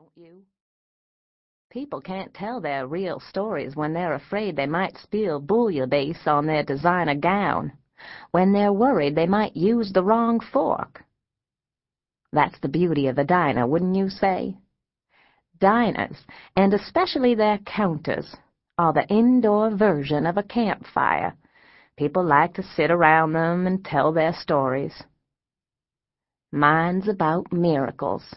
don't you? People can't tell their real stories when they're afraid they might spill bouillabaisse on their designer gown, when they're worried they might use the wrong fork. That's the beauty of a diner, wouldn't you say? Diners, and especially their counters, are the indoor version of a campfire. People like to sit around them and tell their stories. Mine's about miracles.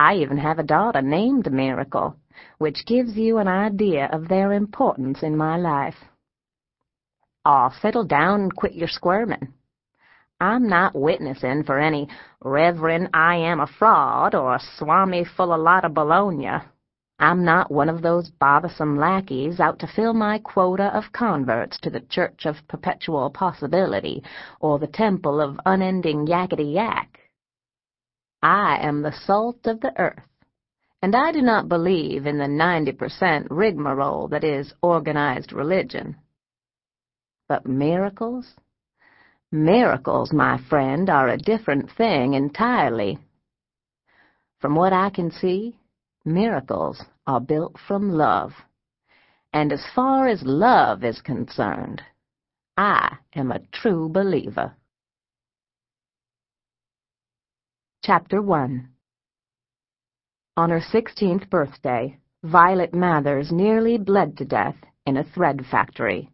I even have a daughter named Miracle, which gives you an idea of their importance in my life. Aw, settle down and quit your squirming. I'm not witnessing for any Reverend I am a fraud or a Swami full a lot of bologna. I'm not one of those bothersome lackeys out to fill my quota of converts to the Church of Perpetual Possibility or the Temple of Unending Yakety Yak. I am the salt of the earth, and I do not believe in the 90% rigmarole that is organized religion. But miracles? Miracles, my friend, are a different thing entirely. From what I can see, miracles are built from love. And as far as love is concerned, I am a true believer. Chapter 1 On her sixteenth birthday, Violet Mathers nearly bled to death in a thread factory.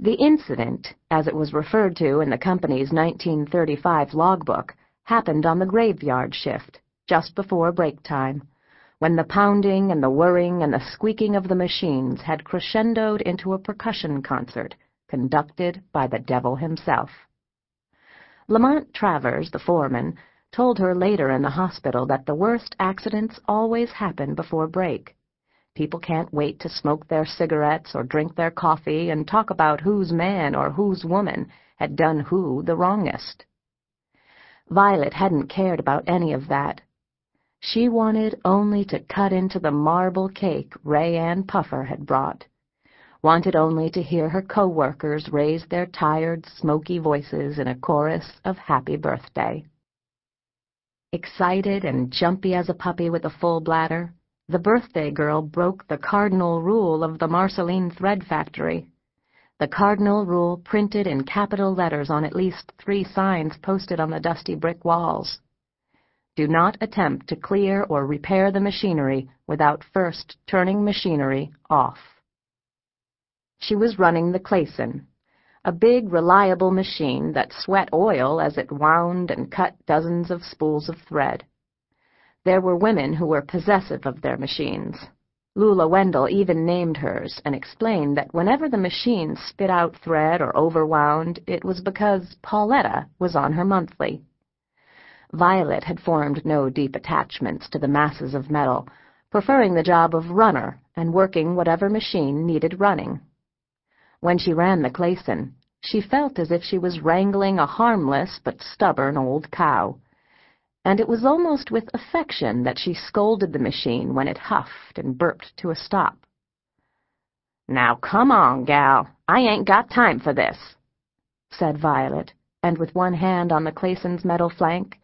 The incident, as it was referred to in the company's 1935 logbook, happened on the graveyard shift, just before break time, when the pounding and the whirring and the squeaking of the machines had crescendoed into a percussion concert conducted by the devil himself. Lamont Travers, the foreman, told her later in the hospital that the worst accidents always happen before break. People can't wait to smoke their cigarettes or drink their coffee and talk about whose man or whose woman had done who the wrongest. Violet hadn't cared about any of that. She wanted only to cut into the marble cake Ray Ann Puffer had brought, wanted only to hear her co-workers raise their tired, smoky voices in a chorus of happy birthday. Excited and jumpy as a puppy with a full bladder, the birthday girl broke the cardinal rule of the Marceline thread factory. The cardinal rule printed in capital letters on at least three signs posted on the dusty brick walls. Do not attempt to clear or repair the machinery without first turning machinery off. She was running the Clayson, a big, reliable machine that sweat oil as it wound and cut dozens of spools of thread. There were women who were possessive of their machines. Lula Wendell even named hers and explained that whenever the machine spit out thread or overwound, it was because Pauletta was on her monthly. Violet had formed no deep attachments to the masses of metal, preferring the job of runner and working whatever machine needed running. When she ran the Clayson, she felt as if she was wrangling a harmless but stubborn old cow, and it was almost with affection that she scolded the machine when it huffed and burped to a stop. Now come on, gal, I ain't got time for this, said Violet, and with one hand on the Clayson's metal flank,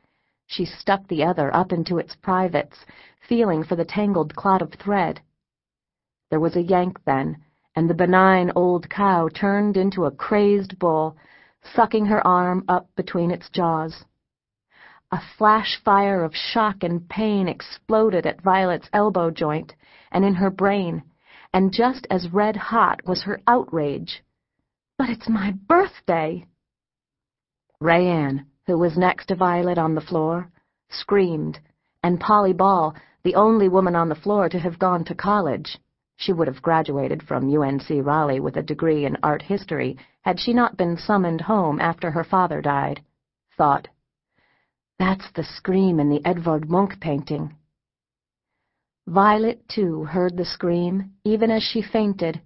she stuck the other up into its privates, feeling for the tangled clot of thread. There was a yank then, and the benign old cow turned into a crazed bull, sucking her arm up between its jaws. A flash fire of shock and pain exploded at Violet's elbow joint and in her brain, and just as red-hot was her outrage. But it's my birthday! Rayanne, who was next to Violet on the floor, screamed, and Polly Ball, the only woman on the floor to have gone to college, she would have graduated from UNC Raleigh with a degree in art history had she not been summoned home after her father died. Thought, that's the scream in the Edvard Munch painting. Violet, too, heard the scream, even as she fainted,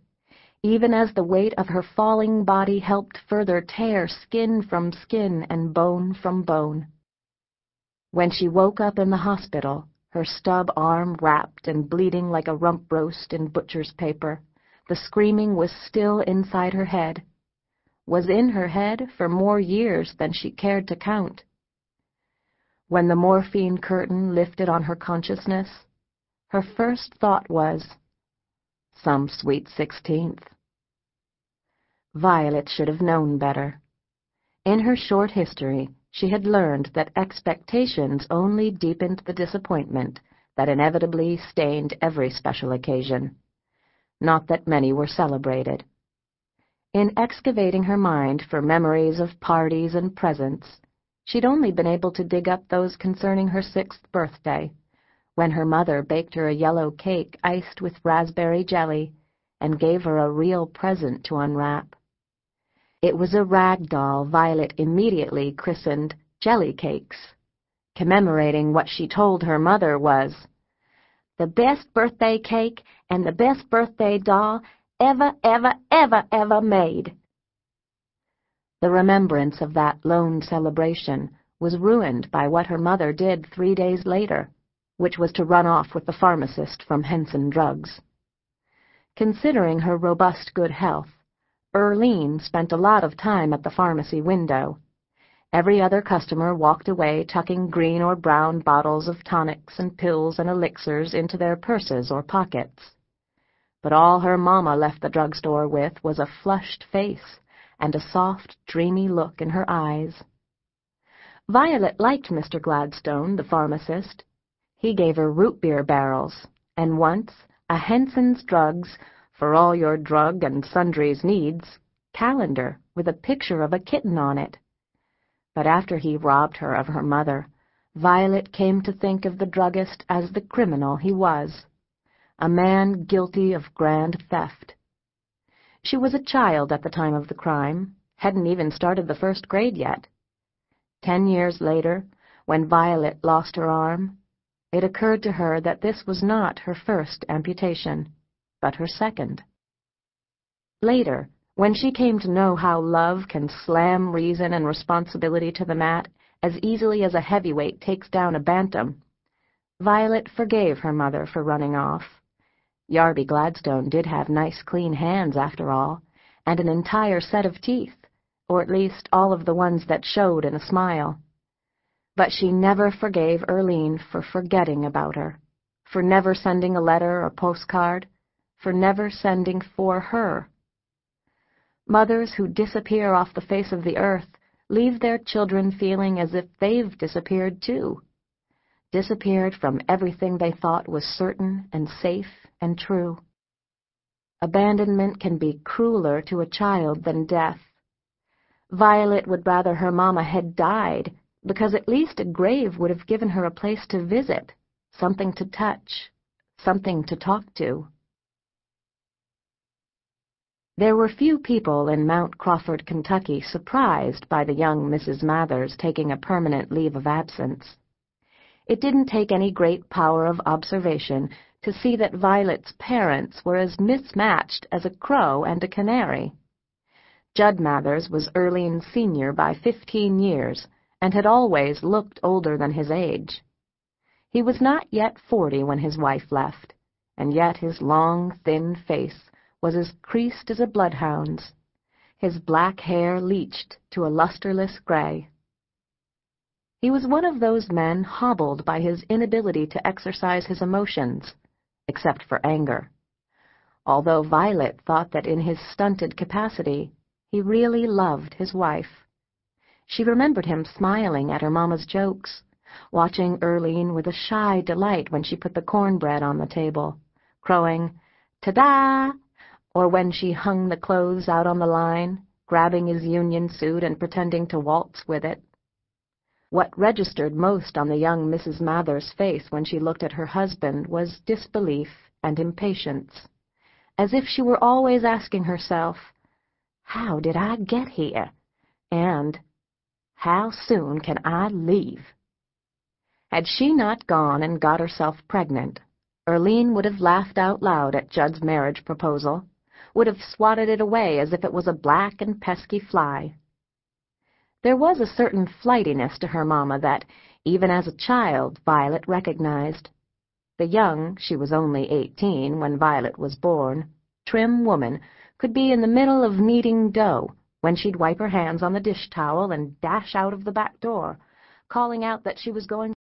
even as the weight of her falling body helped further tear skin from skin and bone from bone. When she woke up in the hospital, her stub arm wrapped and bleeding like a rump roast in butcher's paper. The screaming was still inside her head, was in her head for more years than she cared to count. When the morphine curtain lifted on her consciousness, her first thought was, some sweet sixteenth. Violet should have known better. In her short history, she had learned that expectations only deepened the disappointment that inevitably stained every special occasion. Not that many were celebrated. In excavating her mind for memories of parties and presents, she'd only been able to dig up those concerning her sixth birthday, when her mother baked her a yellow cake iced with raspberry jelly and gave her a real present to unwrap. It was a rag doll Violet immediately christened Jelly Cakes, commemorating what she told her mother was the best birthday cake and the best birthday doll ever, ever, ever, ever made. The remembrance of that lone celebration was ruined by what her mother did three days later, which was to run off with the pharmacist from Henson Drugs. Considering her robust good health, Erline spent a lot of time at the pharmacy window. Every other customer walked away tucking green or brown bottles of tonics and pills and elixirs into their purses or pockets. But all her mamma left the drugstore with was a flushed face and a soft, dreamy look in her eyes. Violet liked Mr. Gladstone, the pharmacist. He gave her root beer barrels, and once a Henson's Drugs for all your drug and sundries needs, calendar with a picture of a kitten on it. But after he robbed her of her mother, Violet came to think of the druggist as the criminal he was, a man guilty of grand theft. She was a child at the time of the crime, hadn't even started the first grade yet. Ten years later, when Violet lost her arm, it occurred to her that this was not her first amputation but her second. Later, when she came to know how love can slam reason and responsibility to the mat as easily as a heavyweight takes down a bantam, Violet forgave her mother for running off. Yarby Gladstone did have nice clean hands, after all, and an entire set of teeth, or at least all of the ones that showed in a smile. But she never forgave Erline for forgetting about her, for never sending a letter or postcard, for never sending for her. Mothers who disappear off the face of the earth leave their children feeling as if they've disappeared too. Disappeared from everything they thought was certain and safe and true. Abandonment can be crueler to a child than death. Violet would rather her mamma had died, because at least a grave would have given her a place to visit, something to touch, something to talk to. There were few people in Mount Crawford, Kentucky, surprised by the young Mrs. Mathers taking a permanent leave of absence. It didn't take any great power of observation to see that Violet's parents were as mismatched as a crow and a canary. Judd Mathers was Erline's senior by fifteen years, and had always looked older than his age. He was not yet forty when his wife left, and yet his long, thin face was as creased as a bloodhound's. His black hair leached to a lusterless gray. He was one of those men hobbled by his inability to exercise his emotions, except for anger. Although Violet thought that in his stunted capacity, he really loved his wife. She remembered him smiling at her mamma's jokes, watching Erline with a shy delight when she put the cornbread on the table, crowing, Ta-da! Or when she hung the clothes out on the line, grabbing his union suit and pretending to waltz with it. What registered most on the young Mrs. Mather's face when she looked at her husband was disbelief and impatience, as if she were always asking herself, How did I get here? and How soon can I leave? Had she not gone and got herself pregnant, Erline would have laughed out loud at Judd's marriage proposal would have swatted it away as if it was a black and pesky fly. There was a certain flightiness to her mamma that, even as a child, Violet recognized. The young, she was only eighteen when Violet was born, trim woman could be in the middle of kneading dough when she'd wipe her hands on the dish towel and dash out of the back door, calling out that she was going